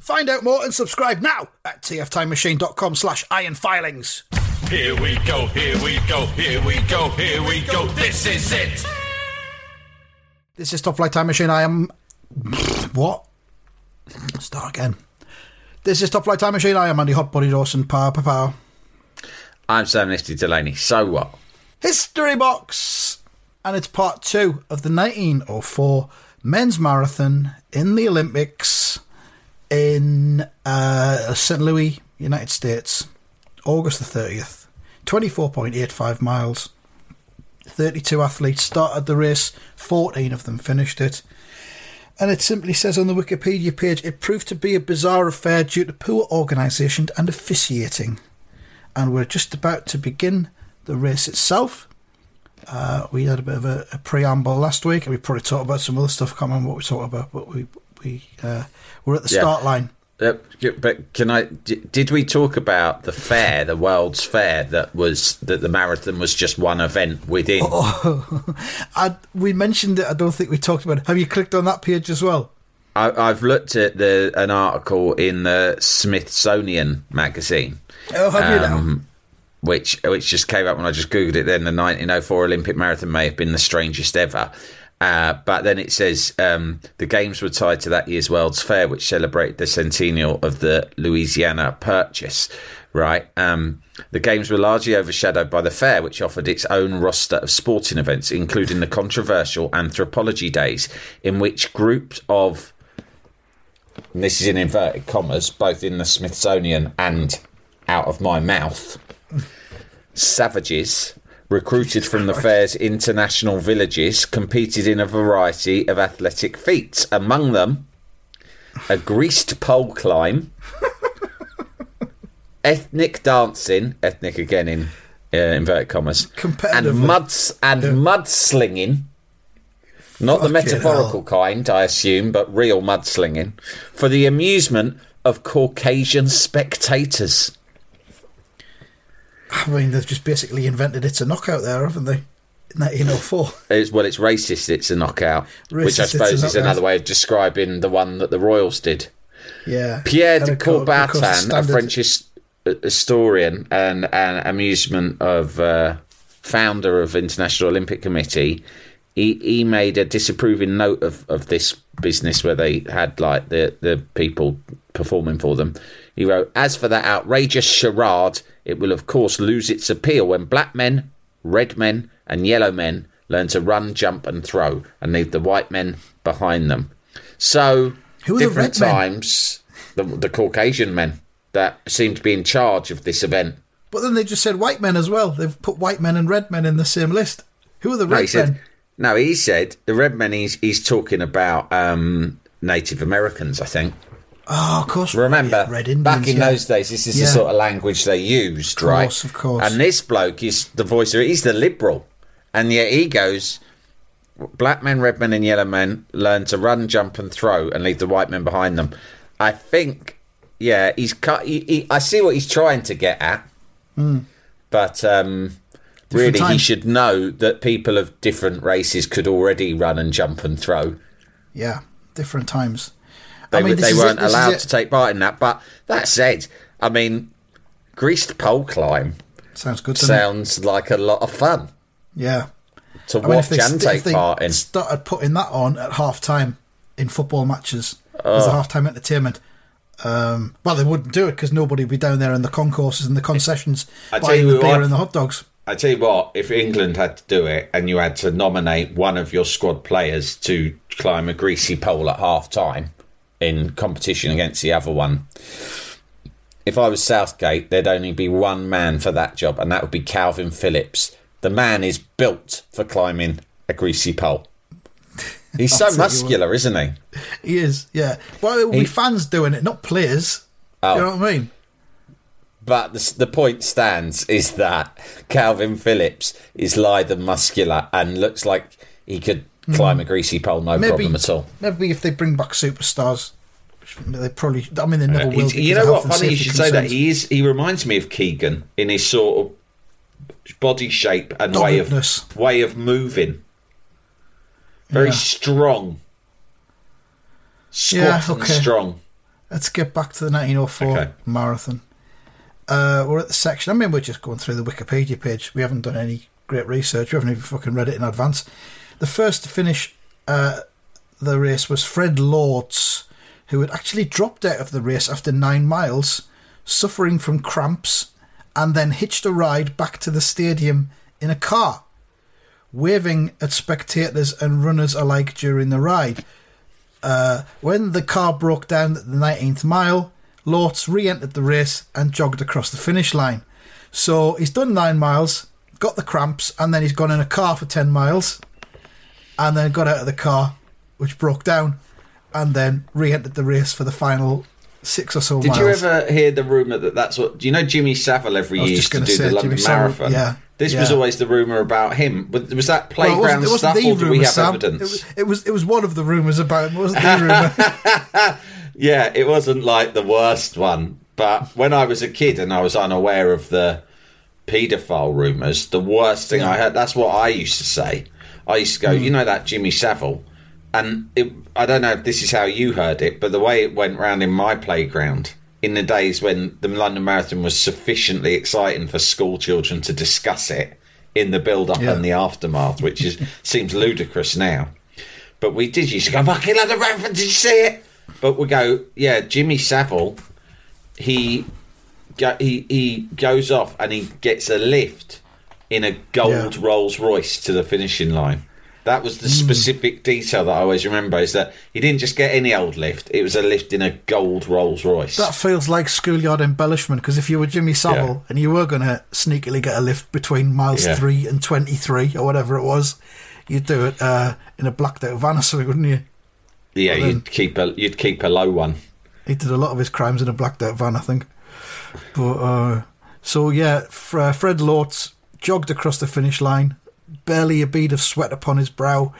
Find out more and subscribe now at tftimemachine.com slash ironfilings. Here we go, here we go, here we go, here we go. This is it. This is Top Flight Time Machine. I am... What? Start again. This is Top Flight Time Machine. I am Andy Hot Body Dawson. power power pow. I'm Sam Nifty Delaney. So what? History Box! And it's part two of the 1904 men's marathon in the Olympics in uh, St. Louis, United States, August the 30th. 24.85 miles. 32 athletes started the race, 14 of them finished it. And it simply says on the Wikipedia page it proved to be a bizarre affair due to poor organisation and officiating. And we're just about to begin the race itself. Uh, we had a bit of a, a, preamble last week, and we probably talked about some other stuff. I can't remember what we talked about, but we we uh, we're at the Yeah. start line. Uh, but can I? d- Did we talk about the fair, the World's Fair, that was that the marathon was just one event within? I, we mentioned it. I don't think we talked about it. Have you clicked on that page as well? I, I've looked at the an article in the Smithsonian magazine, Oh, have you now? um, which which just came up when I just googled it. Then the 1904 Olympic marathon may have been the strangest ever. Uh, but then it says um, the games were tied to that year's World's Fair, which celebrated the centennial of the Louisiana Purchase. Right, um, the games were largely overshadowed by the fair, which offered its own roster of sporting events, including the controversial Anthropology Days, in which groups of this is in inverted commas, both in the Smithsonian and out of my mouth. Savages, recruited from the fair's international villages, competed in a variety of athletic feats. Among them, a greased pole climb, ethnic dancing, ethnic again in uh, inverted commas, and muds and mudslinging. Not the metaphorical hell. kind, I assume, but real mudslinging for the amusement of Caucasian spectators. I mean, they've just basically invented it's a knockout there, haven't they? 1904. It's, well, it's racist. It's a knockout, which I suppose is another way of describing the one that the royals did. Yeah. Pierre And de of course- of course the Coubertin, a French historian and an amusement of uh, founder of International Olympic Committee, he, he made a disapproving note of, of this business where they had like the, the people performing for them. He wrote, As for that outrageous charade, it will of course lose its appeal when black men, red men, and yellow men learn to run, jump, and throw and leave the white men behind them. So, Who are the different red men? times, the, the Caucasian men that seem to be in charge of this event. But then they just said white men as well. They've put white men and red men in the same list. Who are the No, red said, men? no, he said the red men. He's he's talking about um, Native Americans. I think. Oh, of course. Remember, red Indians, back in yeah. those days, this is Yeah. the sort of language they used, right? course, of course. And this bloke is the voice of it. he's the liberal, and yet he goes. Black men, red men, and yellow men learn to run, jump, and throw, and leave the white men behind them. I think, yeah, he's cut. He, he, I see what he's trying to get at, but um, really, he should know that people of different races could already run and jump and throw. Yeah, different times. They, I mean, they weren't it, allowed to take part in that. But that said, I mean, greased pole climb Sounds good sounds like a lot of fun Yeah. to I mean, watch they, and st- take part in. started putting that on at half time in football matches as a half time entertainment, Um, well, they wouldn't do it because nobody would be down there in the concourses and the concessions I buying the beer what. and the hot dogs. I tell you what, if England had to do it and you had to nominate one of your squad players to climb a greasy pole at half time in competition against the other one, if I was Southgate, there'd only be one man for that job, and that would be Kalvin Phillips. The man is built for climbing a greasy pole. He's so muscular, isn't he? He is, yeah. Well, it would be fans doing it, not players. Oh. You know what I mean? But the, the point stands is that Kalvin Phillips is lithe and muscular and looks like he could climb a greasy pole no Hmm. Maybe, problem at all. maybe if they bring back superstars, they probably. I mean, they never will. You know what? Funny you should say that. He is. He reminds me of Keegan in his sort of body shape and way of way of moving. Very Yeah. strong. Squat Yeah, and okay. strong. Let's get back to the 1904 Okay. marathon. Uh, we're at the section. I mean, we're just going through the Wikipedia page. We haven't done any great research. We haven't even fucking read it in advance. The first to finish uh, the race was Fred Lorz, who had actually dropped out of the race after nine miles, suffering from cramps, and then hitched a ride back to the stadium in a car, waving at spectators and runners alike during the ride. Uh, when the car broke down at the 19th mile, Lorz re entered the race and jogged across the finish line. So he's done nine miles, got the cramps, and then he's gone in a car for 10 miles, and then got out of the car, which broke down, and then re entered the race for the final six or so Did miles. you ever hear the rumor that that's what? Do you know Jimmy Savile every year used to do the London Jimmy Savile, Marathon? yeah, This was always the rumor about him. Was that Well, it playground wasn't, it wasn't stuff, or do we have Sam. evidence? It was, it was it was one of the rumours about him. It wasn't the rumour. Yeah, it wasn't like the worst one. But when I was a kid and I was unaware of the paedophile rumours, the worst thing I heard, that's what I used to say. I used to go, you hmm. know that Jimmy Savile? And it, I don't know if this is how you heard it, but the way it went round in my playground in the days when the London Marathon was sufficiently exciting for school children to discuss it in the build up Yeah. and the aftermath, which is seems ludicrous now. But we did used to go, fucking London Marathon, did you see it? But we go, yeah, Jimmy Savile, he he he goes off and he gets a lift in a gold Yeah. Rolls Royce to the finishing line. That was the specific detail that I always remember is that he didn't just get any old lift; it was a lift in a gold Rolls Royce. That feels like schoolyard embellishment because if you were Jimmy Savile Yeah. and you were going to sneakily get a lift between miles Yeah. 3 and 23 or whatever it was, you'd do it uh, in a blacked out van or something, wouldn't you? yeah, then- you'd keep a you'd keep a low one. He did a lot of his crimes in a blacked out van, I think. But uh, so yeah, Fred Lorz jogged across the finish line, barely a bead of sweat upon his brow.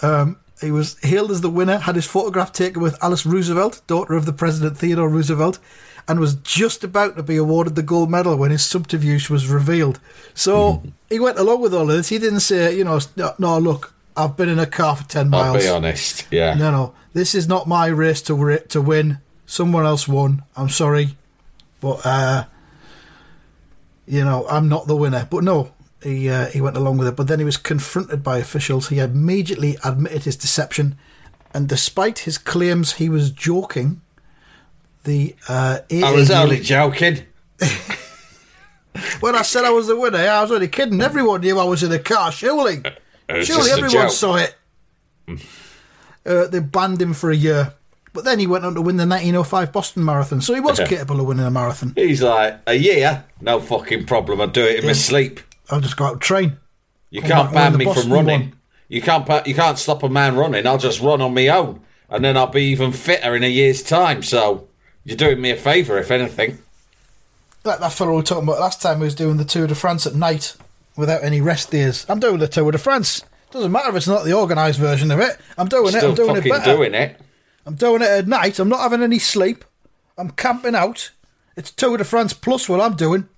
Um, he was hailed as the winner, had his photograph taken with Alice Roosevelt, daughter of the President Theodore Roosevelt, and was just about to be awarded the gold medal when his subterfuge was revealed. So he went along with all of this. He didn't say, you know, no, no look, I've been in a car for 10 miles. I'll be honest. Yeah, No, no, this is not my race to to win. Someone else won. I'm sorry, but uh, you know I'm not the winner. But no, he uh, he went along with it. But then he was confronted by officials. He immediately admitted his deception, and despite his claims he was joking, the uh, I was only joking. when I said I was the winner, I was only kidding. Everyone knew I was in a car. Surely, surely everyone saw it. Uh, they banned him for a year, but then he went on to win the 1905 Boston Marathon. So he was capable of winning a marathon. He's like a year, no fucking problem. I do it in my sleep. I'll just go out and train. You Come can't back and ban win me from Boston running. one. You can't pa- you can't stop a man running. I'll just run on my own, and then I'll be even fitter in a year's time. So you're doing me a favour, if anything. Like that fellow we were talking about last time who was doing the Tour de France at night without any rest days. I'm doing the Tour de France. Doesn't matter if it's not the organised version of it. I'm doing it. Still I'm doing it fucking better. doing it. I'm doing it at night. I'm not having any sleep. I'm camping out. It's Tour de France plus what I'm doing.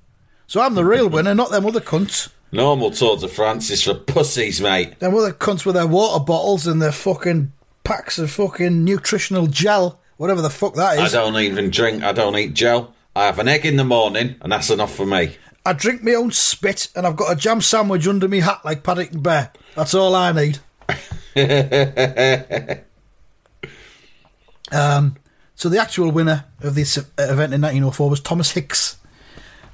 So I'm the real winner, not them other cunts. Normal Tour de France is for pussies, mate. Them other cunts with their water bottles and their fucking packs of fucking nutritional gel, whatever the fuck that is. I don't even drink. I don't eat gel. I have an egg in the morning, and that's enough for me. I drink my own spit and I've got a jam sandwich under me hat like Paddington Bear. That's all I need. um, So the actual winner of this event in 1904 was Thomas Hicks.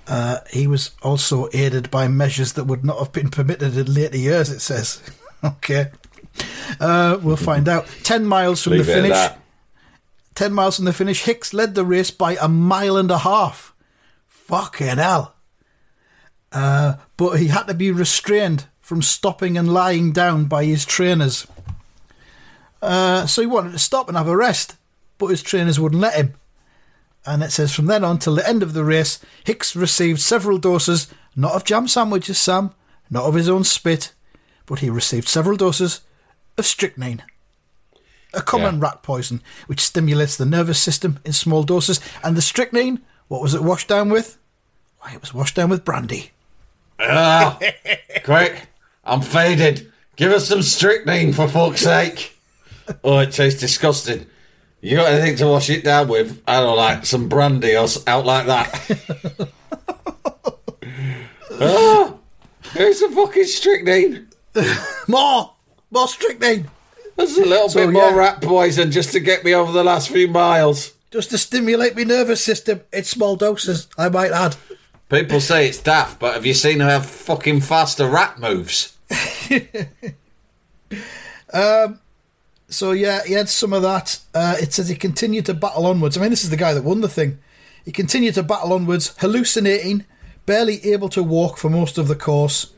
Uh, he was also aided by measures that would not have been permitted in later years. It says, okay, uh, we'll find out. Ten miles from Leave the finish. 10 miles from the finish, Hicks led the race by a mile and a half. Fucking hell. Uh, but he had to be restrained from stopping and lying down by his trainers. Uh, so he wanted to stop and have a rest, but his trainers wouldn't let him. And it says from then on till the end of the race, Hicks received several doses, not of jam sandwiches, Sam, not of his own spit, but he received several doses of strychnine a common Yeah. rat poison which stimulates the nervous system in small doses. And the strychnine, what was it washed down with? Why, it was washed down with brandy. Ah, quick, I'm faded. Give us some strychnine for fuck's sake. Oh, it tastes disgusting. You got anything to wash it down with? I don't know, like some brandy or out like that. ah, here's some fucking strychnine. More! More strychnine! There's a little So, bit more yeah. rat poison just to get me over the last few miles. Just to stimulate my nervous system in small doses, I might add. People say it's daft, but have you seen how fucking faster rat moves? So yeah, he had some of that. Uh, it says he continued to battle onwards. I mean, this is the guy that won the thing. He continued to battle onwards, hallucinating, barely able to walk for most of the course.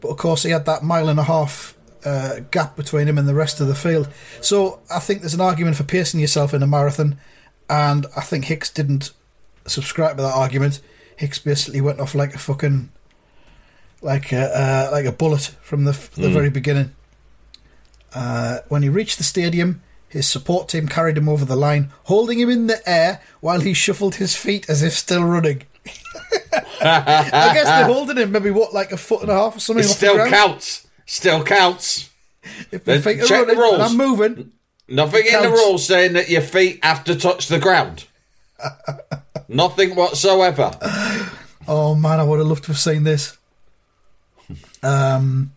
But of course, he had that mile and a half uh, gap between him and the rest of the field. So I think there's an argument for pacing yourself in a marathon, and I think Hicks didn't subscribe to that argument. Hicks basically went off like a fucking like a uh, like a bullet from the the very beginning. Uh, when he reached the stadium, his support team carried him over the line, holding him in the air while he shuffled his feet as if still running. I guess they're holding him maybe what, like a foot and a half or something. It still counts. Still counts. If the feet are check the rules. I'm moving, Nothing in the rules saying that your feet have to touch the ground. Nothing whatsoever. Oh man, I would have loved to have seen this. Um,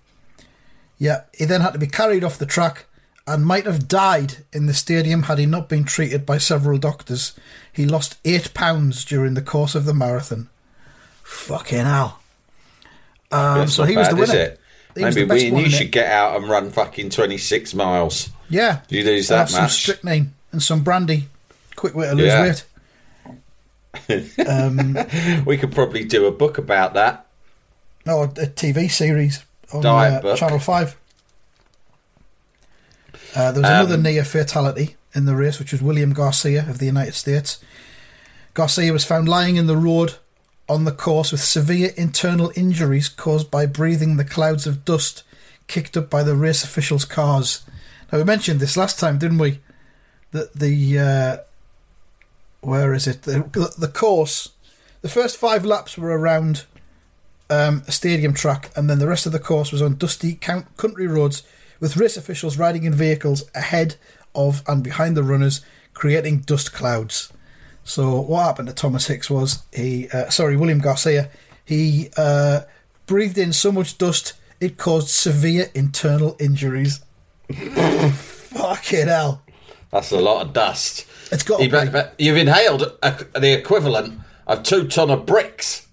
yeah, he then had to be carried off the track and might have died in the stadium had he not been treated by several doctors. He lost eight pounds during the course of the marathon. Fucking hell. Um, so he was bad, the is winner. Maybe we and you should get out and run fucking 26 miles. Yeah. You lose that have some much. strychnine and some brandy. Quick way to lose Yeah. weight. Um, We could probably do a book about that. No, a TV series on Diet uh. Channel 5. Uh, there was Um, another near fatality in the race, which was William Garcia of the United States. Garcia was found lying in the road on the course with severe internal injuries caused by breathing the clouds of dust kicked up by the race officials' cars. Now, we mentioned this last time, didn't we? That the. Uh, where is it? The, the course. The first five laps were around um, a stadium track, and then the rest of the course was on dusty count- country roads with race officials riding in vehicles ahead of and behind the runners, creating dust clouds. So what happened to Thomas Hicks was he, uh, sorry, William Garcia, he uh, breathed in so much dust it caused severe internal injuries. Fucking hell! That's a lot of dust. It's got You bet- bet- You've inhaled a, the equivalent of two ton of bricks,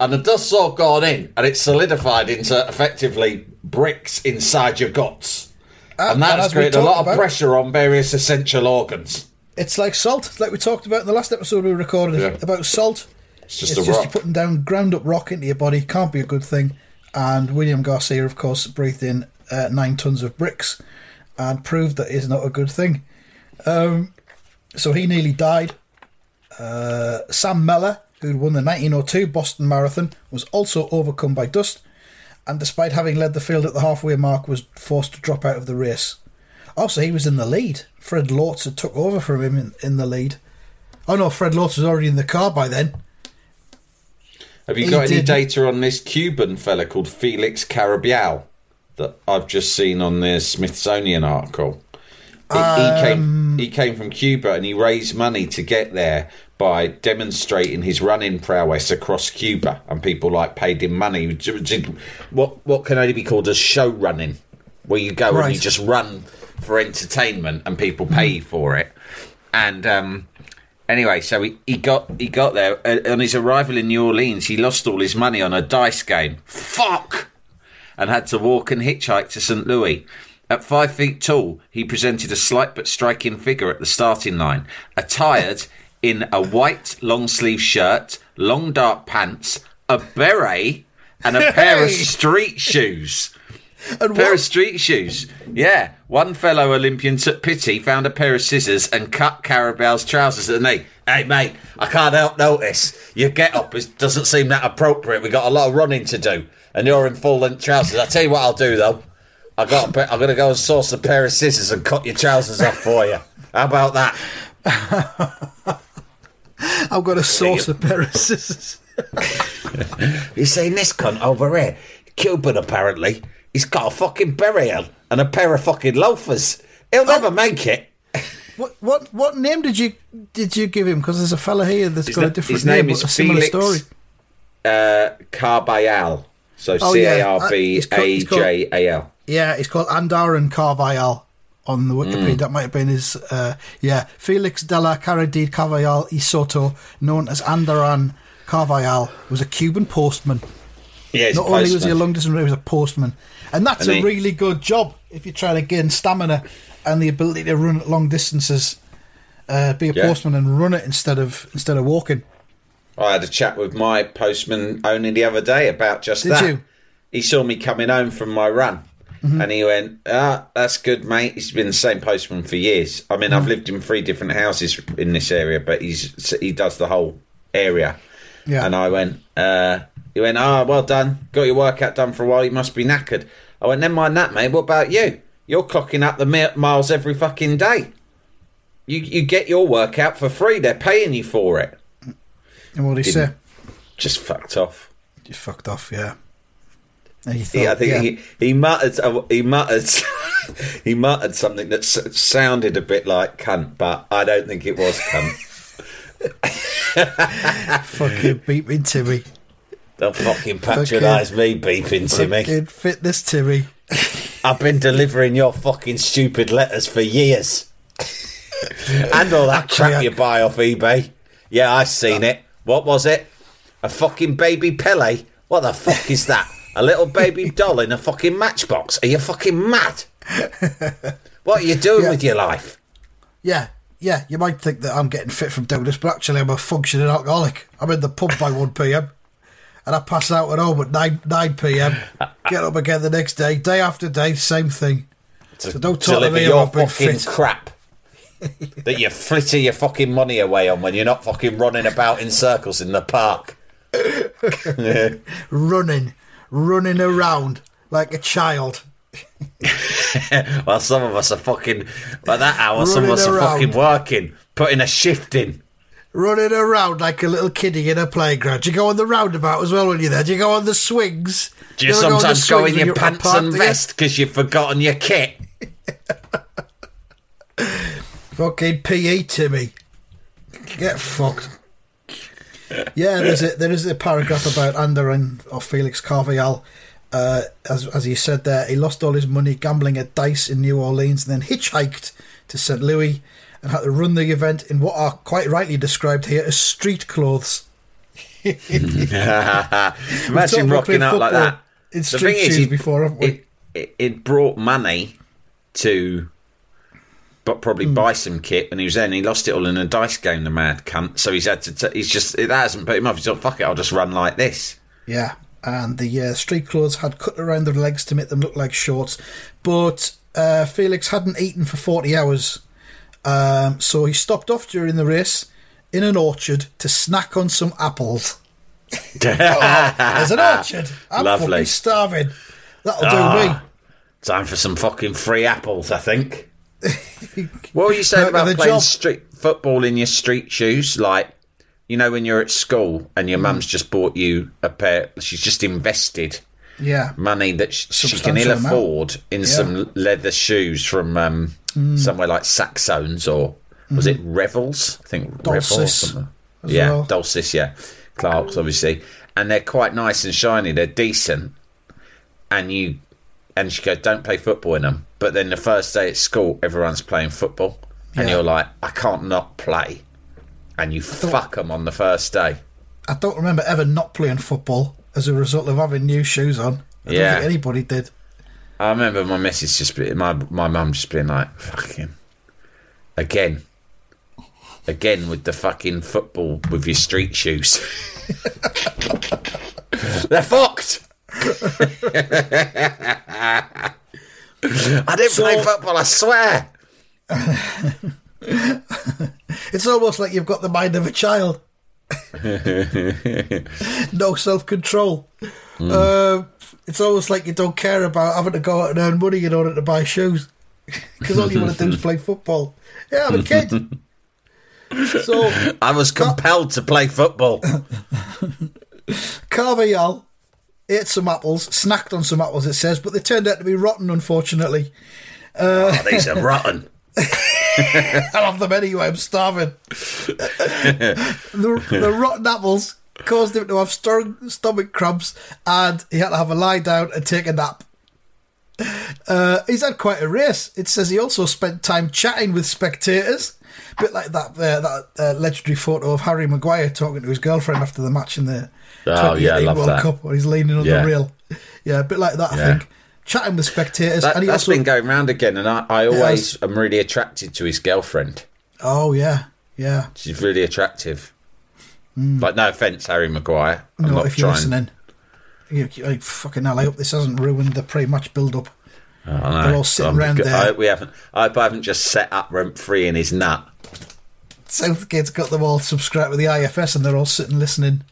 and the dust's all gone in, and it's solidified into effectively bricks inside your guts, and and that has created a lot of pressure on various essential organs. It's like salt, like we talked about in the last episode we recorded Yeah. about salt. It's just it's a just putting down ground up rock into your body can't be a good thing. And William Garcia, of course, breathed in uh, nine tons of bricks and proved that is not a good thing. Um, so he nearly died. Uh, Sam Mellor, who won the 1902 Boston Marathon, was also overcome by dust, and despite having led the field at the halfway mark, was forced to drop out of the race. Also, he was in the lead. Fred Lorz had took over from him in, in the lead. Oh no, Fred Lorz was already in the car by then. Have you He got any data on this Cuban fella called Felix Carabial that I've just seen on the Smithsonian article? He, he Um, came. He came from Cuba and he raised money to get there by demonstrating his running prowess across Cuba, and people like paid him money. What what can only be called as show running, where you go and you just run for entertainment and people pay for it. And um, Anyway, so he, he got he got there uh, on his arrival in New Orleans. He lost all his money on a dice game. Fuck, and had to walk and hitchhike to St. Louis. At five feet tall, he presented a slight but striking figure at the starting line, attired in a white long sleeve shirt, long dark pants, a beret, and a pair of street shoes. And pair what- of street shoes. Yeah. One fellow Olympian took pity, found a pair of scissors, and cut Carabal's trousers at the knee. Hey, mate, I can't help notice. Your get up is, doesn't seem that appropriate. We've got a lot of running to do, and you're in full length trousers. I'll tell you what I'll do, though. I got a I'm going to go and source a pair of scissors and cut your trousers off for you. How about that? I've got a sauce of pair of scissors. You seen this cunt over here? Cuban, apparently. He's got a fucking on and a pair of fucking loafers. He'll never make it. What what what name did you did you give him? Because there's a fella here that's His got a different his name name, is but a similar Felix story. Uh, Carbayal. So Oh, C yeah. A R B Uh, A J A L. Yeah, it's called Andarin Carvajal on the Wikipedia. Mm. That might have been his. Uh, yeah, Felix de la Caridad Carvajal y Soto, known as Andarin Carvajal, was a Cuban postman. Yeah, Not only was he a long distance runner, he was a postman, and that's And a he- really good job if you're trying to gain stamina and the ability to run long distances. Uh, be a Yeah. postman and run it instead of instead of walking. I had a chat with my postman only the other day about just Did that. you? He saw me coming home from my run. Mm-hmm. And he went, ah, that's good, mate. He's been the same postman for years. I mean, I've Mm. lived in three different houses in this area, but he's he does the whole area. Yeah. And I went, uh, he went, ah, well done. Got your workout done for a while. You must be knackered. I went, never mind that, mate. What about you? You're clocking up the miles every fucking day. You you get your workout for free. They're paying you for it. And what did he say? Just fucked off. Just fucked off. Yeah. He thought, Yeah, I think yeah. he he muttered uh, he muttered he muttered something that s- sounded a bit like cunt, but I don't think it was cunt. fucking beeping Timmy. Don't fucking patronise me, beeping me. Fucking fitness Timmy. I've been delivering your fucking stupid letters for years, and all that Actually, crap I- you buy off eBay. Yeah, I've seen it. What was it? A fucking baby Pele? What the fuck is that? A little baby doll in a fucking matchbox? Are you fucking mad? What are you doing Yeah. with your life? Yeah, yeah. You might think that I'm getting fit from doing this, but actually I'm a functioning alcoholic. I'm in the pub by one p.m. and I pass out at home at nine nine p.m. Get up again the next day, day after day, same thing. So don't talk to me about being fucking fit. crap that you fritter your fucking money away on when you're not fucking running about in circles in the park. running, running around like a child. Well, some of us are fucking by that hour. some of Running us are fucking working, putting a shift in. Running around like a little kiddie in a playground. Do you go on the roundabout as well when you're there? Do you go on the swings? Do you the sometimes go swings in your you're at a pants and vest because you've forgotten your kit? Fucking PE Timmy. Get fucked. Yeah, there's a there is a paragraph about Andarin or Felix Carvajal. Uh, as as you said there, he lost all his money gambling at dice in New Orleans, and then hitchhiked to St. Louis and had to run the event in what are quite rightly described here as street clothes. Imagine rocking out like that. in The street thing is, it- before, haven't we? It, it, it brought money to, but probably Hmm. buy some kit, and he was then he lost it all in a dice game. The mad cunt. So he's had to. T- he's just that hasn't put him off. He's thought, fuck it, I'll just run like this. Yeah, and the uh, street clothes had cut around their legs to make them look like shorts. But uh, Felix hadn't eaten for 40 hours, um, so he stopped off during the race in an orchard to snack on some apples. There's an orchard. I'm Lovely. fucking starving. That'll Ah. do me. Time for some fucking free apples, I think. what were you saying about playing job. street football in your street shoes? Like, you know, when you're at school and your Mm. mum's just bought you a pair, she's just invested Yeah. money that sh- she can ill amount. afford in some leather shoes from um, somewhere like Saxons or was it Revels? I think Revels. Dolcis. Yeah, well. Dolcis, yeah. Clark's, obviously. And they're quite nice and shiny. They're decent. And you, and she goes, don't play football in them. But then the first day at school, everyone's playing football. And Yeah. you're like, I can't not play. and you fuck them on the first day. I don't remember ever not playing football as a result of having new shoes on. I Yeah. don't think anybody did. I remember my message just be, my my mum just being like, "Fucking again, again with the fucking football with your street shoes. They're fucked." I didn't play football. I swear. It's almost like you've got the mind of a child. no self control. Uh, it's almost like you don't care about having to go out and earn money in order to buy shoes because all you want to do is play football. Yeah, I'm a kid. so I was compelled to play football. Carvajal ate some apples, snacked on some apples, it says, but they turned out to be rotten, unfortunately. Oh, these are rotten. I love them anyway, I'm starving. the, the rotten apples caused him to have strong stomach cramps and he had to have a lie down and take a nap. Uh, he's had quite a race. It says he also spent time chatting with spectators. A bit like that uh, that uh, legendary photo of Harry Maguire talking to his girlfriend after the match in the Oh, yeah, I love World that. Cup where he's leaning on Yeah. the rail. Yeah, a bit like that, I Yeah. think. Chatting with spectators. That, and he that's also. been going round again, and I, I has. always am really attracted to his girlfriend. oh, yeah. Yeah. She's really attractive. Hmm. Like, no offence, Harry Maguire. I'm no, not if you're trying. listening. You, you- like, fucking hell, I hope this hasn't ruined the pre-match build-up. Oh, I know. They're all sitting I'm round go- there. I hope we haven't. I hope I haven't just set up rent free in his nut. Southgate's got them all subscribed with the IFS and they're all sitting listening.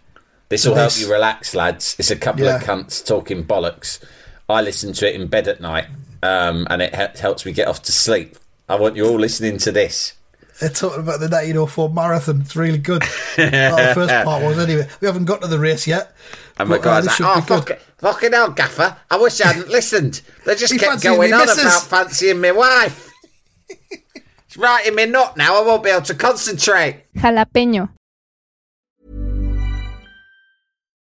This will help you relax, lads. It's a couple of cunts talking bollocks. I listen to it in bed at night, um, and it he- helps me get off to sleep. I want you all listening to this. They're talking about the 1904 marathon. It's really good. well, the first part was anyway. We haven't got to the race yet. And but, uh, Maguire's like, oh, fuck it. Fucking hell, Gaffer. I wish I hadn't listened. They just He kept going on missus. about fancying my wife. it's right in me nut now. I won't be able to concentrate. Jalapeño.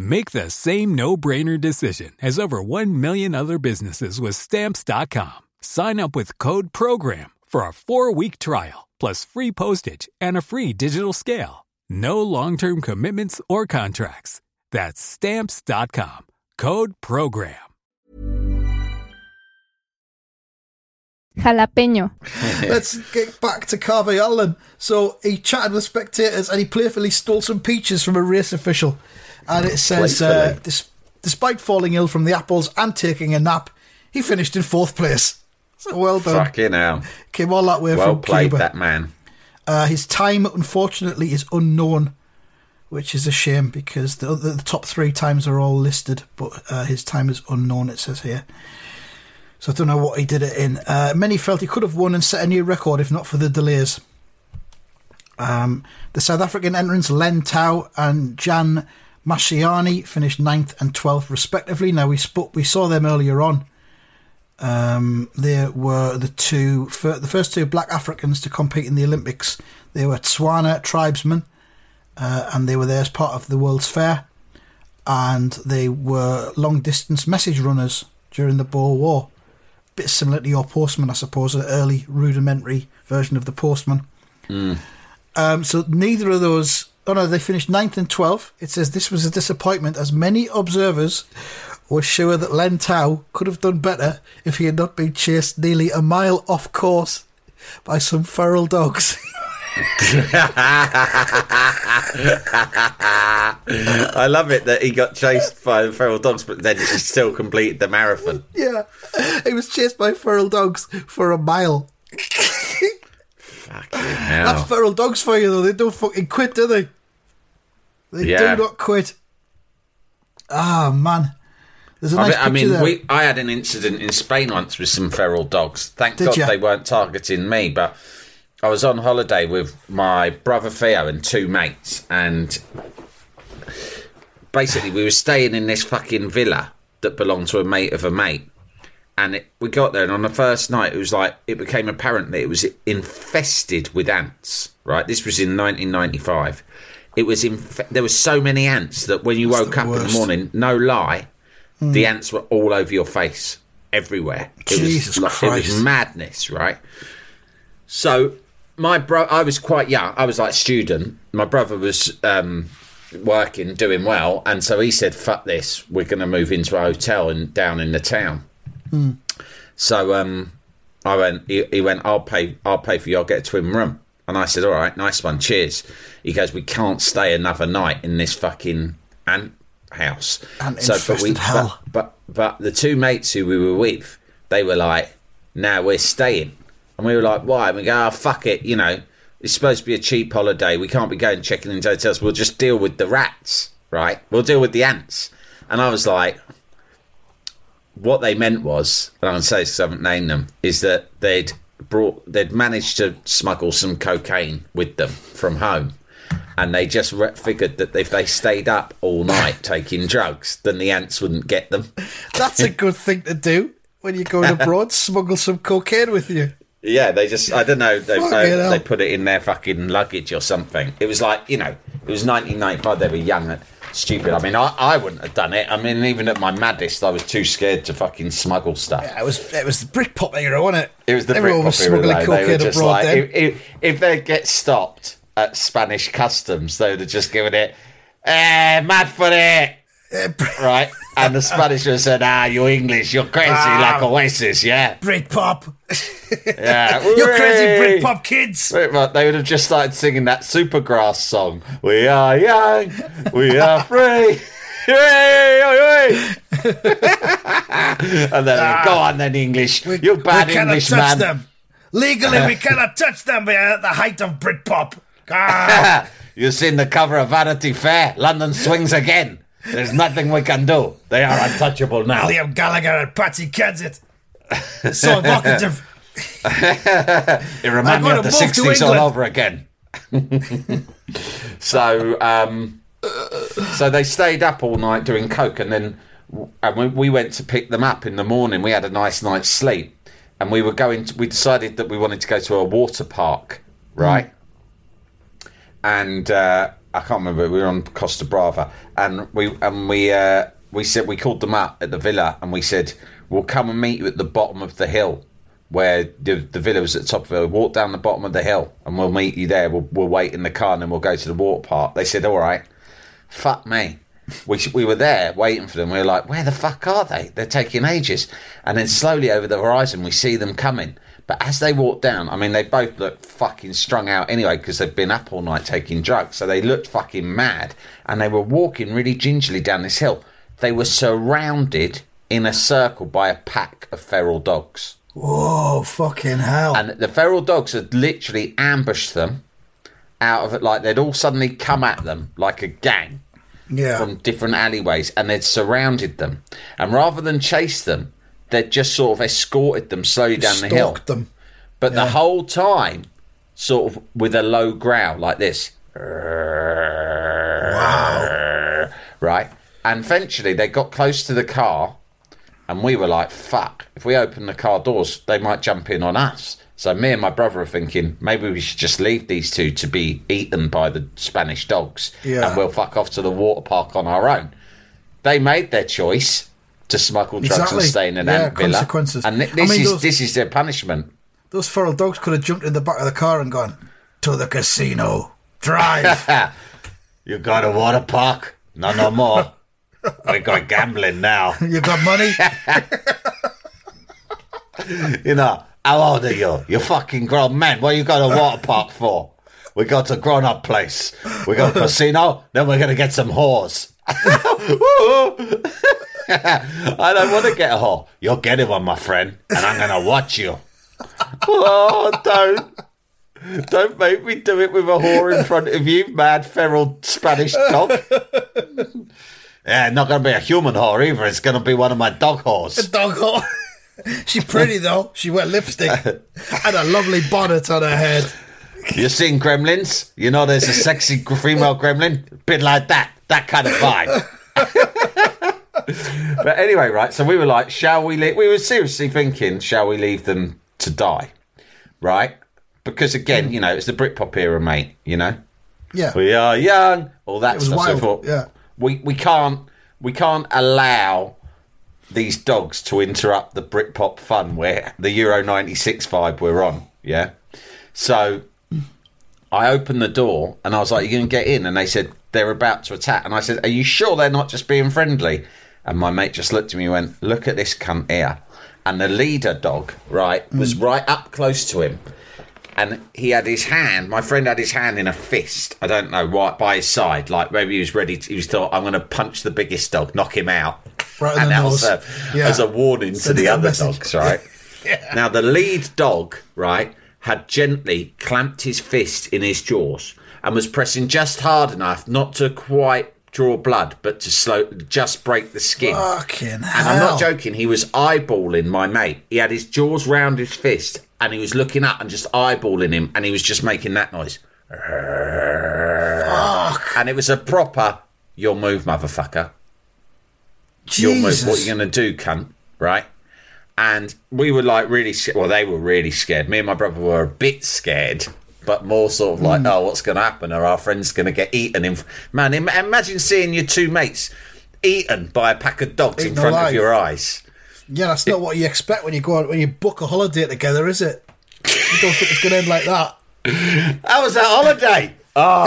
Make the same no-brainer decision as over 1 million other businesses with stamps.com. Sign up with code program for a 4-week trial plus free postage and a free digital scale. No long-term commitments or contracts. That's stamps.com. Code program. Jalapeño. Let's get back to Carvajal Allen. So he chatted with spectators and he playfully stole some peaches from a race official. And it says, uh, despite falling ill from the apples and taking a nap, he finished in fourth place. So well done. Fucking hell. Came all that way Well from played, Cuba. that man. Uh, his time, unfortunately, is unknown, which is a shame because the, the, the top three times are all listed, but uh, his time is unknown, it says here. So I don't know what he did it in. Uh, many felt he could have won and set a new record if not for the delays. Um, the South African entrants Len Tau and Jan Mashiani finished ninth and 12th respectively. Now we spoke, we saw them earlier on. Um, they were the two, the first two black Africans to compete in the Olympics. They were Tswana tribesmen, uh, and they were there as part of the World's Fair. And they were long distance message runners during the Boer War. A Bit similar to your postman, I suppose, an early rudimentary version of the postman. Um, so neither of those Oh no, they finished ninth and 12th. It says this was a disappointment as many observers were sure that Len Tau could have done better if he had not been chased nearly a mile off course by some feral dogs. I love it that he got chased by the feral dogs, but then he still completed the marathon. yeah, he was chased by feral dogs for a mile. Fucking hell. That's feral dogs for you, though. They don't fucking quit, do they? They Yeah. do not quit. Ah, man. There's a I nice mean, I, mean there. we, I had an incident in Spain once with some feral dogs. Thank Did God ya? they weren't targeting me, but I was on holiday with my brother Theo and two mates, and basically we were staying in this fucking villa that belonged to a mate of a mate. And it, we got there, and on the first night, it was like it became apparent that it was infested with ants. Right, this was in 1995. It was inf- there were so many ants that when you That's woke up in the morning, no lie, the ants were all over your face, everywhere. It Jesus was, like- It was madness, right? So my bro, I was quite young. I was like student. My brother was um, working, doing well, and so he said, "Fuck this, we're going to move into a hotel in, down in the town." So um, I went. He, he went. I'll pay. I'll pay for you. I'll get a twin room. And I said, "All right, nice one. Cheers." He goes, "We can't stay another night in this fucking ant house." Ant-infested hell. But, but but the two mates who we were with, they were like, "Now we're staying," and we were like, "Why?" And we go, "Oh fuck it," you know. It's supposed to be a cheap holiday. We can't be going checking into hotels. We'll just deal with the rats, right? We'll deal with the ants. And I was like, what they meant was, and I'm going to say this 'cause I haven't named them, is that they'd brought, they'd managed to smuggle some cocaine with them from home, and they just re- figured that if they stayed up all night taking drugs, then the ants wouldn't get them. That's a good thing to do when you're going abroad. Smuggle some cocaine with you. Yeah, they just, I don't know, they, they, they put it in their fucking luggage or something. It was like, you know, it was 1995, they were young and stupid. I mean, I, I wouldn't have done it. I mean, even at my maddest, I was too scared to fucking smuggle stuff. Yeah, it was it was the Britpop era, wasn't it? It was the Everyone was Britpop era, smuggling though. They were just abroad like, if, if, if they get stopped at Spanish customs, though they would have just given it, eh, mad for it, Eh, Br- right? And the Spanish would have said, ah, you're English, you're crazy Ah. like Oasis, yeah? Britpop. Yeah. You're crazy Britpop kids. But they would have just started singing that Supergrass song. We are young, we are free. Hooray, hooray. and then go on then English. you bad Ah. we cannot English touch man. them. Legally, we cannot touch them. We are at the height of Britpop. Ah. You've seen the cover of Vanity Fair. London swings again. There's nothing we can do. They are untouchable now. Liam Gallagher and Patsy Kensit. So evocative. It reminds me of the 60s all over again. so, um, so they stayed up all night doing coke, and then and we, we went to pick them up in the morning. We had a nice night's sleep, and we were going. To, we decided that we wanted to go to a water park, right? And uh, I can't remember. We were on Costa Brava, and we and we uh, we said we called them up at the villa, and we said we'll come and meet you at the bottom of the hill where the, the villa was at the top of it. Walk down the bottom of the hill, and we'll meet you there. We'll, we'll wait in the car, and then we'll go to the water park. They said, "All right." Fuck me. We, we were there waiting for them. We were like, where the fuck are they? They're taking ages. And then slowly over the horizon, we see them coming. But as they walked down, I mean, they both looked fucking strung out anyway because they've been up all night taking drugs. So they looked fucking mad. And they were walking really gingerly down this hill. They were surrounded in a circle by a pack of feral dogs. Whoa, fucking hell. And the feral dogs had literally ambushed them out of it. Like they'd all suddenly come at them like a gang yeah. from different alleyways and they'd surrounded them. And rather than chase them, they'd just sort of escorted them slowly down the hill. Them. But the whole time, sort of with a low growl like this. Wow. Right? And eventually they got close to the car and we were like, fuck, if we open the car doors, they might jump in on us. So me and my brother are thinking maybe we should just leave these two to be eaten by the Spanish dogs Yeah. and we'll fuck off to the water park on our own. They made their choice to smuggle drugs Exactly. and stay in an Yeah, ant villa. consequences. And thi- I this mean, is those- this is their punishment. Those feral dogs could have jumped in the back of the car and gone, to the casino. Drive. You got a water park? No, no more. we got gambling now. You got money? You know, how old are you? You're fucking grown man. What you got a water park for? We got a grown up place. We got a casino. Then we're gonna get some whores. I don't want to get a whore. You're getting one, my friend, and I'm gonna watch you. oh, don't. Don't make me do it with a whore in front of you, mad feral Spanish dog. yeah, not going to be a human whore either. It's going to be one of my dog whores. A dog hole. She's pretty though. She wear lipstick and a lovely bonnet on her head. You seen Gremlins? You know there's a sexy female gremlin? Bit like that. That kind of vibe. But anyway, right, so we were like, shall we leave? We were seriously thinking, shall we leave them to die? Right? Because again, you know, it's the Britpop era, mate, you know? Yeah. we are young, all that stuff. So wild, thought, yeah. we we can't we can't allow these dogs to interrupt the Britpop fun where the Euro '96 vibe we're on. Yeah, so I opened the door and I was like, "You going to get in?" And they said they're about to attack, and I said, "Are you sure they're not just being friendly?" And my mate just looked at me and went, "Look at this cunt here." And the leader dog, right, was right up close to him and he had his hand. My friend had his hand in a fist. I don't know right by his side, like maybe he was ready. To, he was thought, "I'm going to punch the biggest dog, knock him out," Right and that was a, Yeah. as a warning to the other message. dogs, right? Now the lead dog, right, had gently clamped his fist in his jaws and was pressing just hard enough not to quite draw blood, but to slow, just break the skin. Fucking And hell. I'm not joking, he was eyeballing my mate. He had his jaws round his fist and he was looking up and just eyeballing him and he was just making that noise. Fuck. And it was a proper, your move, motherfucker. Your move. Jesus. What you going to do, cunt? Right? And we were like really. Well, they were really scared. Me and my brother were a bit scared, but more sort of like, hmm. oh, what's going to happen? Are our friends going to get eaten? In man, im- imagine seeing your two mates eaten by a pack of dogs in Eaten front of your eyes. Yeah, that's not what you expect when you go out, when you book a holiday together, is it? You don't think it's going to end like that. How was that holiday? Oh,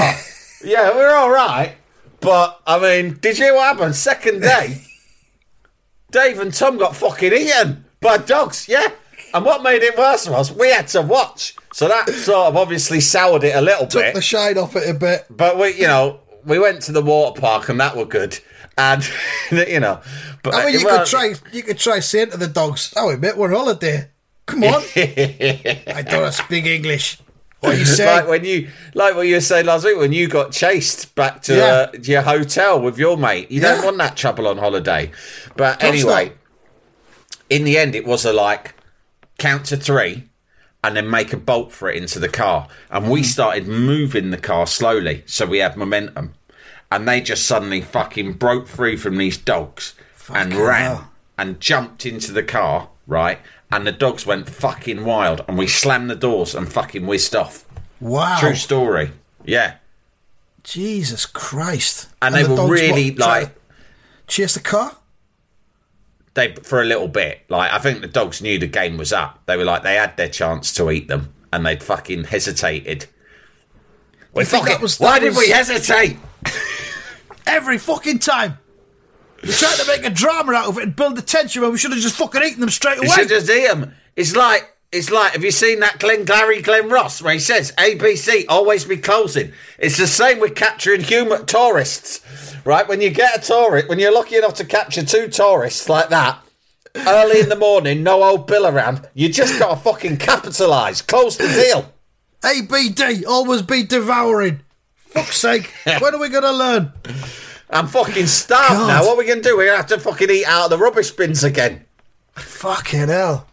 yeah, we're all right. But, I mean, did you hear what happened? Second day, Dave and Tom got fucking eaten by dogs, yeah? And what made it worse was we had to watch. So that sort of obviously soured it a little bit. Took bit. the shine off it a bit. But we, you know, we went to the water park and that were good. And, you know, but I mean, you could try, you could try saying to the dogs, "Oh, mate, we're on holiday. Come on." I don't speak English. What you say? like when you like what you were saying last week when you got chased back to Yeah. uh, your hotel with your mate. You don't want that trouble on holiday. But anyway, not. in the end, it was a like count to three. And then make a bolt for it into the car. And we hmm. started moving the car slowly so we had momentum. And they just suddenly fucking broke free from these dogs and ran hell. and jumped into the car, right? And the dogs went fucking wild. And we slammed the doors and fucking whizzed off. wow, True story. Yeah. Jesus Christ! And, they the were really what, like chase the car. They for a little bit. Like I think the dogs knew the game was up. They were like they had their chance to eat them and they'd fucking hesitated. We think fucking, that was- why that did we hesitate? Every fucking time. We're trying to make a drama out of it and build the tension when we should have just fucking eaten them straight You away. should just eat them. It's like it's like have you seen that Glengarry Glen Ross where he says ABC always be closing. It's the same with capturing human tourists, right? When you get a tourist, when you're lucky enough to capture two tourists like that. Early in the morning, no old Bill around. You just got to fucking capitalise. Close the deal. ABD, always be devouring. Fuck's sake, when are we going to learn? I'm fucking starved God. now. What are we going to do? We're going to have to fucking eat out of the rubbish bins again. Fucking hell.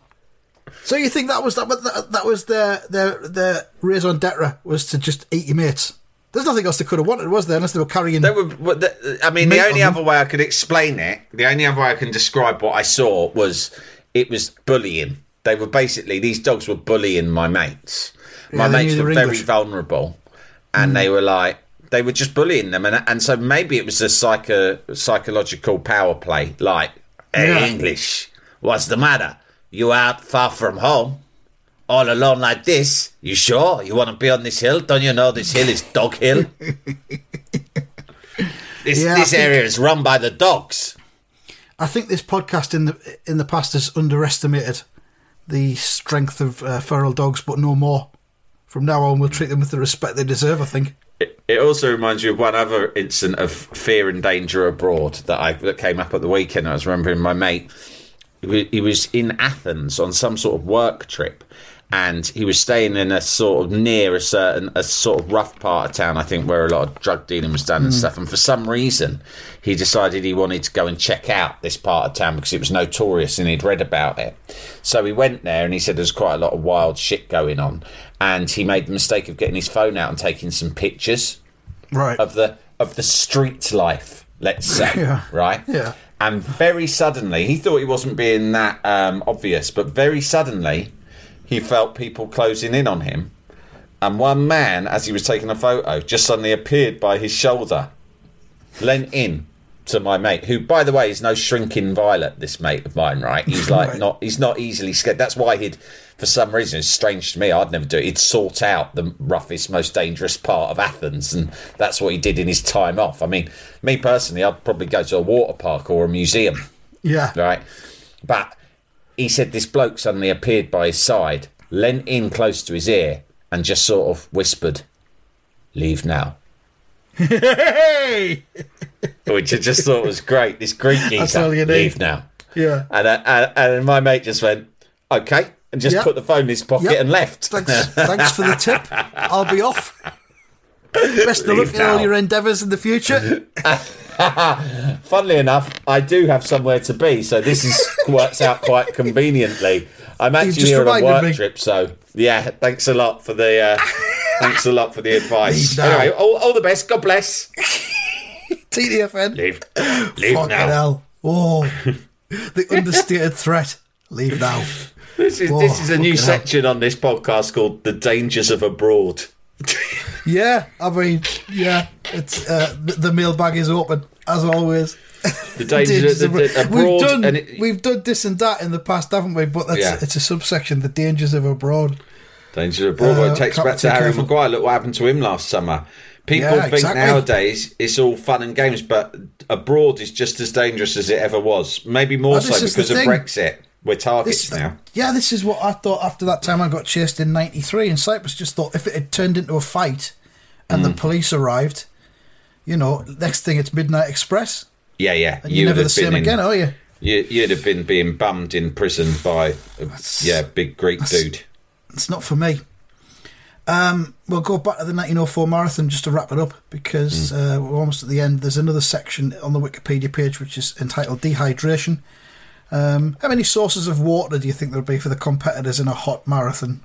So you think that was that, that, that was their their their raison d'etre was to just eat your mates? There's nothing else they could have wanted, was there? Unless they were carrying. They were, I mean, the only on other way I could explain it, the only other way I can describe what I saw was it was bullying. They were basically these dogs were bullying my mates. My Yeah, mates were were very English. vulnerable, and they hmm. were like they were just bullying them, and and so maybe it was a psycho psychological power play, like hey, Yeah. English, what's the matter? You out far from home? All alone like this? You sure? You want to be on this hill? Don't you know this hill is Dog Hill? This, Yeah, I this think- area is run by the dogs. I think this podcast in the in the past has underestimated the strength of uh, feral dogs, but no more. From now on, we'll treat them with the respect they deserve. I think. It, it also reminds you of one other incident of fear and danger abroad that I that came up at the weekend. I was remembering my mate. He was in Athens on some sort of work trip, and he was staying in a sort of near a certain a sort of rough part of town. I think where a lot of drug dealing was done and stuff. And for some reason, he decided he wanted to go and check out this part of town because it was notorious and he'd read about it. So he went there and he said there's quite a lot of wild shit going on. And he made the mistake of getting his phone out and taking some pictures Right. of the of the street life, let's say, Yeah. right? Yeah. And very suddenly, he thought he wasn't being that um, obvious, but very suddenly, he felt people closing in on him. And one man, as he was taking a photo, just suddenly appeared by his shoulder, leant in to my mate, who, by the way, is no shrinking violet. This mate of mine, right? He's like Right. not. He's not easily scared. That's why he'd, for some reason, it's strange to me. I'd never do it. He'd sort out the roughest, most dangerous part of Athens, and that's what he did in his time off. I mean, me personally, I'd probably go to a water park or a museum yeah. right? But he said this bloke suddenly appeared by his side, leant in close to his ear, and just sort of whispered, "Leave now." Hey. Which I just thought was great. This Greek geezer, all you need. leave now. Yeah. And, uh, and and my mate just went, "Okay," and just Yep. put the phone in his pocket Yep. and left. Thanks. thanks for the tip. I'll be off. Best of luck in all your endeavours in the future. Funnily enough, I do have somewhere to be, so this is works out quite conveniently. I'm actually here on a work me. trip, so yeah. Thanks a lot for the uh, thanks a lot for the advice. Leave. Anyway, all, all the best. God bless. TDFN. Leave, leave Fucking now. hell. Oh, the understated threat. Leave now. This is Oh, this is a new fucking hell. section on this podcast called "The Dangers of Abroad." Yeah, I mean, yeah, it's uh, the, the mailbag is open as always. The dangers Dangers of, of- the, abroad, we've done and it, we've done this and that in the past, haven't we? But that's Yeah. it's a subsection, the dangers of abroad. Dangers of abroad. Uh, it takes back to Harry careful. Maguire. Look what happened to him last summer. People Yeah, think exactly. nowadays it's all fun and games, but abroad is just as dangerous as it ever was. Maybe more Well, so this is the because of thing. Brexit. We're targets This, now. yeah, this is what I thought after that time I got chased in '93 in Cyprus. Just thought if it had turned into a fight and Mm. the police arrived, you know, next thing it's Midnight Express, Yeah, yeah. and you're never would the been in- again, are you? You, you'd have been being bummed in prison by, a, yeah, big Greek dude. It's not for me. Um, we'll go back to the 1904 marathon just to wrap it up because uh, we're almost at the end. There's another section on the Wikipedia page which is entitled Dehydration. Um, how many sources of water do you think there'll be for the competitors in a hot marathon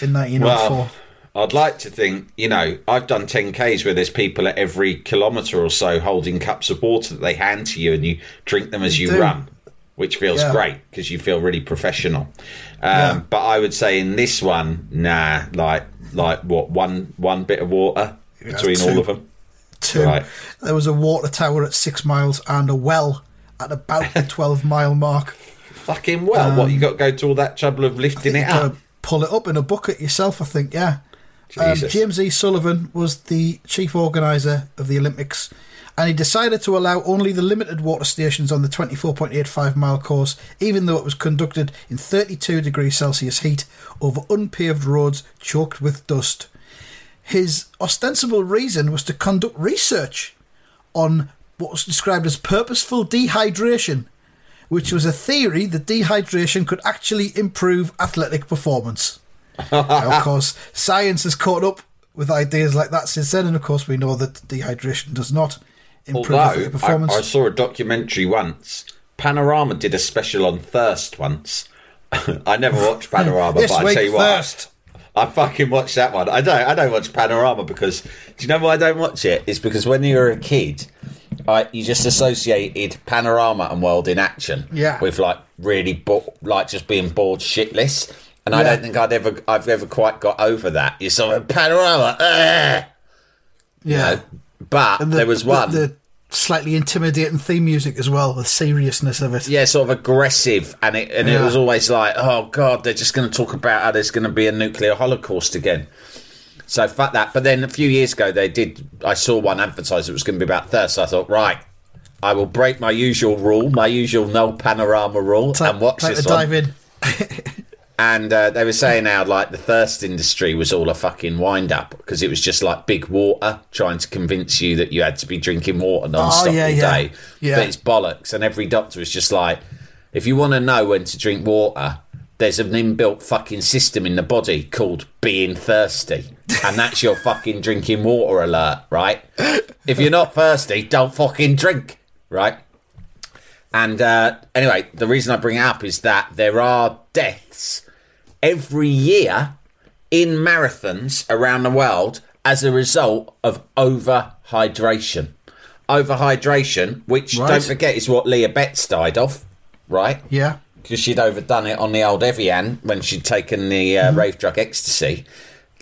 in 1904? Well, I'd like to think, you know, I've done 10Ks where there's people at every kilometre or so holding cups of water that they hand to you and you drink them as You you run, which feels Yeah. great because you feel really professional. Um, Yeah. But I would say in this one, nah, like, like what, one, one bit of water between two. all of them? Two. Right. There was a water tower at six miles and a well at about the 12 mile mark. Fucking well. what, you got to go to all that trouble of lifting it up? pull it up in a bucket yourself, I think, yeah. Um, James E. Sullivan was the chief organiser of the Olympics, and he decided to allow only the limited water stations on the 24.85 mile course, even though it was conducted in 32 degrees Celsius heat over unpaved roads choked with dust. His ostensible reason was to conduct research on what was described as purposeful dehydration, which was a theory that dehydration could actually improve athletic performance. Of course, science has caught up with ideas like that since then, and of course, we know that dehydration does not improve Although athletic I, performance. I saw a documentary once. Panorama did a special on thirst once. I never watched Panorama, but I tell you what. I fucking watched that one. I don't. I don't watch Panorama because do you know why I don't watch it? It's because when you were a kid, I, you just associated Panorama and World in Action Yeah. with like really bo- like just being bored shitless. And I don't think I'd ever I've ever quite got over that. You saw a Panorama, ugh, you yeah, know. But the- there was the- one. the slightly intimidating theme music as well, the seriousness of it. yeah, sort of aggressive, and it and it was always like, oh god, they're just going to talk about how there's going to be a nuclear holocaust again. So fuck that. But then a few years ago, they did. I saw one advertised it was going to be about thirst. So I thought, right, I will break my usual rule, my usual no panorama rule, and watch take this one. dive in. And uh, they were saying how like the thirst industry was all a fucking wind up because it was just like big water trying to convince you that you had to be drinking water non-stop Oh, yeah, all day. Yeah. But it's bollocks. And every doctor is just like, if you want to know when to drink water, there's an inbuilt fucking system in the body called being thirsty. And that's your fucking drinking water alert, right? If you're not thirsty, don't fucking drink, right? And uh, anyway, the reason I bring it up is that there are deaths every year in marathons around the world as a result of overhydration. Overhydration, which Right. don't forget is what Leah Betts died of, right? Yeah. because she'd overdone it on the old Evian when she'd taken the uh, rave drug ecstasy.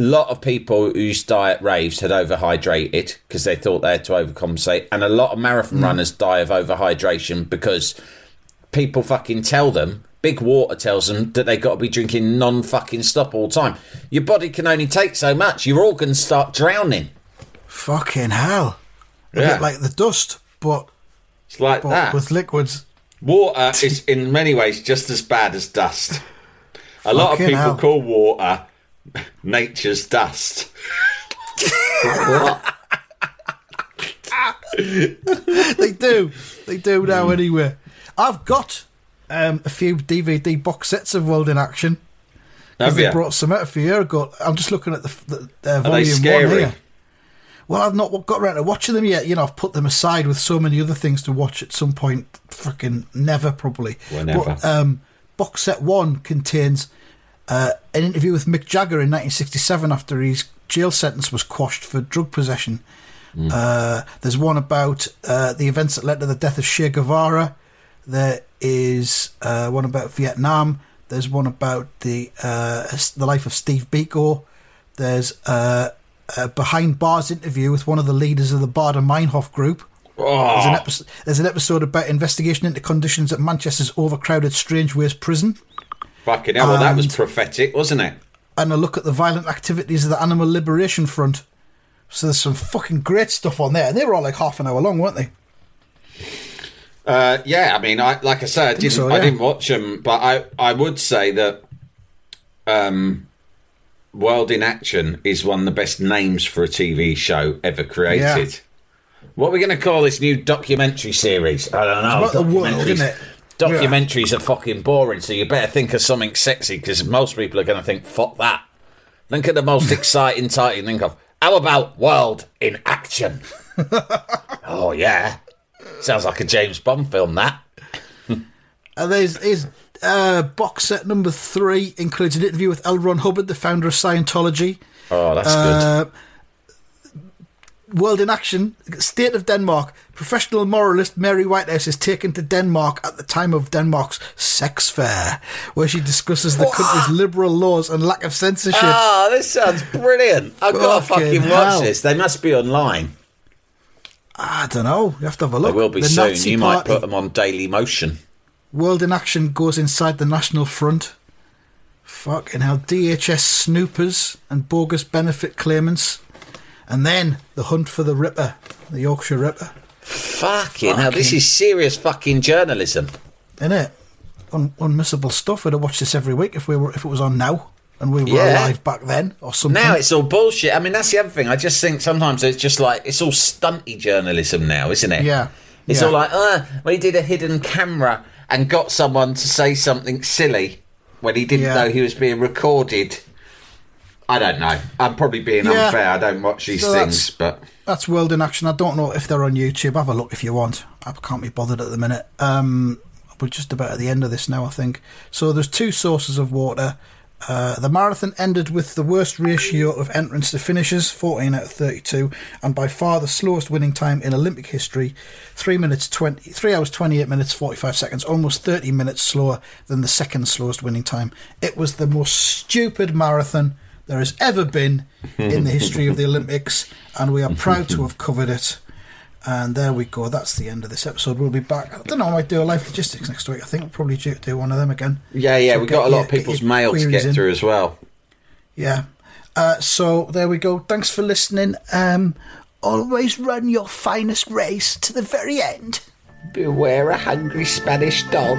A lot of people who used to die at raves had overhydrated because they thought they had to overcompensate, and a lot of marathon mm. runners die of overhydration because people fucking tell them. Big water tells them that they've got to be drinking non fucking stop all the time. Your body can only take so much. Your organs start drowning. Fucking hell. A Yeah. bit like the dust, but, It's like but that. with liquids. Water is in many ways just as bad as dust. A lot of people hell. call water nature's dust. they do. They do now anyway. I've got um, a few DVD box sets of World in Action. 'Cause Have they you? brought some out a few years ago. I'm just looking at the, the uh, volume scary? one here. Well, I've not got around to watching them yet. You know, I've put them aside with so many other things to watch at some point. Fucking never, probably. Whenever. But um, box set one contains uh, an interview with Mick Jagger in 1967 after his jail sentence was quashed for drug possession. Uh, there's one about uh, the events that led to the death of Che Guevara. There is uh, one about Vietnam. There's one about the uh, the life of Steve Biko. There's uh, a behind bars interview with one of the leaders of the Baader-Meinhof group. There's, an episode, there's an episode about investigation into conditions at Manchester's overcrowded Strangeways prison Fucking hell, well, that was prophetic, wasn't it? and a look at the violent activities of the Animal Liberation Front. So there's some fucking great stuff on there. And they were all like half an hour long, weren't they? Uh, yeah, I mean, I like I said, I didn't, so, I didn't watch them, but I, I would say that um, World in Action is one of the best names for a TV show ever created. Yeah. What are we going to call this new documentary series? I don't know. It's about the world, isn't it? Documentaries are fucking boring, so you better think of something sexy because most people are going to think, fuck that. Think of the most exciting title you think of. How about World in Action? oh, yeah. Sounds like a James Bond film, that. And there's is uh, box set number three includes an interview with L. Ron Hubbard, the founder of Scientology. Oh, that's Uh, World in Action, State of Denmark. Professional moralist Mary Whitehouse is taken to Denmark at the time of Denmark's sex fair, where she discusses the country's liberal laws and lack of censorship. Oh, this sounds brilliant. I've got to Fucking watch hell. this. They must be online. I don't know. You have to have a look. They will be the soon. Nazi you Party. might put them on Dailymotion. World in Action goes inside the National Front. Fucking hell. DHS snoopers and bogus benefit claimants. And then the hunt for the Ripper, the Yorkshire Ripper. Fucking hell, this is serious fucking journalism. Isn't it? Un- unmissable stuff. I'd have watched this every week if we were if it was on now and we were Yeah. alive back then or something. Now it's all bullshit. I mean, that's the other thing. I just think sometimes it's just like it's all stunty journalism now, isn't it? Yeah. It's Yeah. all like, uh, we did a hidden camera and got someone to say something silly when he didn't Yeah. know he was being recorded. I don't know. I'm probably being Yeah. unfair. I don't watch these So things, but That's World in Action. I don't know if they're on YouTube. Have a look if you want. I can't be bothered at the minute. Um, we're just about at the end of this now, I think. So there's two sources of water. Uh, the marathon ended with the worst ratio of entrants to finishers, 14 out of 32, and by far the slowest winning time in Olympic history, three minutes 20, three hours 28 minutes 45 seconds, almost 30 minutes slower than the second slowest winning time. It was the most stupid marathon there has ever been in the history of the Olympics, and we are proud to have covered it. And there we go. That's the end of this episode. We'll be back. I don't know. I might do a life logistics next week. I think we'll probably do, do one of them again. yeah, yeah, So we've got a lot of people's mail to get in. through as well. Yeah. Uh, so there we go. Thanks for listening. Um, always run your finest race to the very end. Beware a hungry Spanish dog.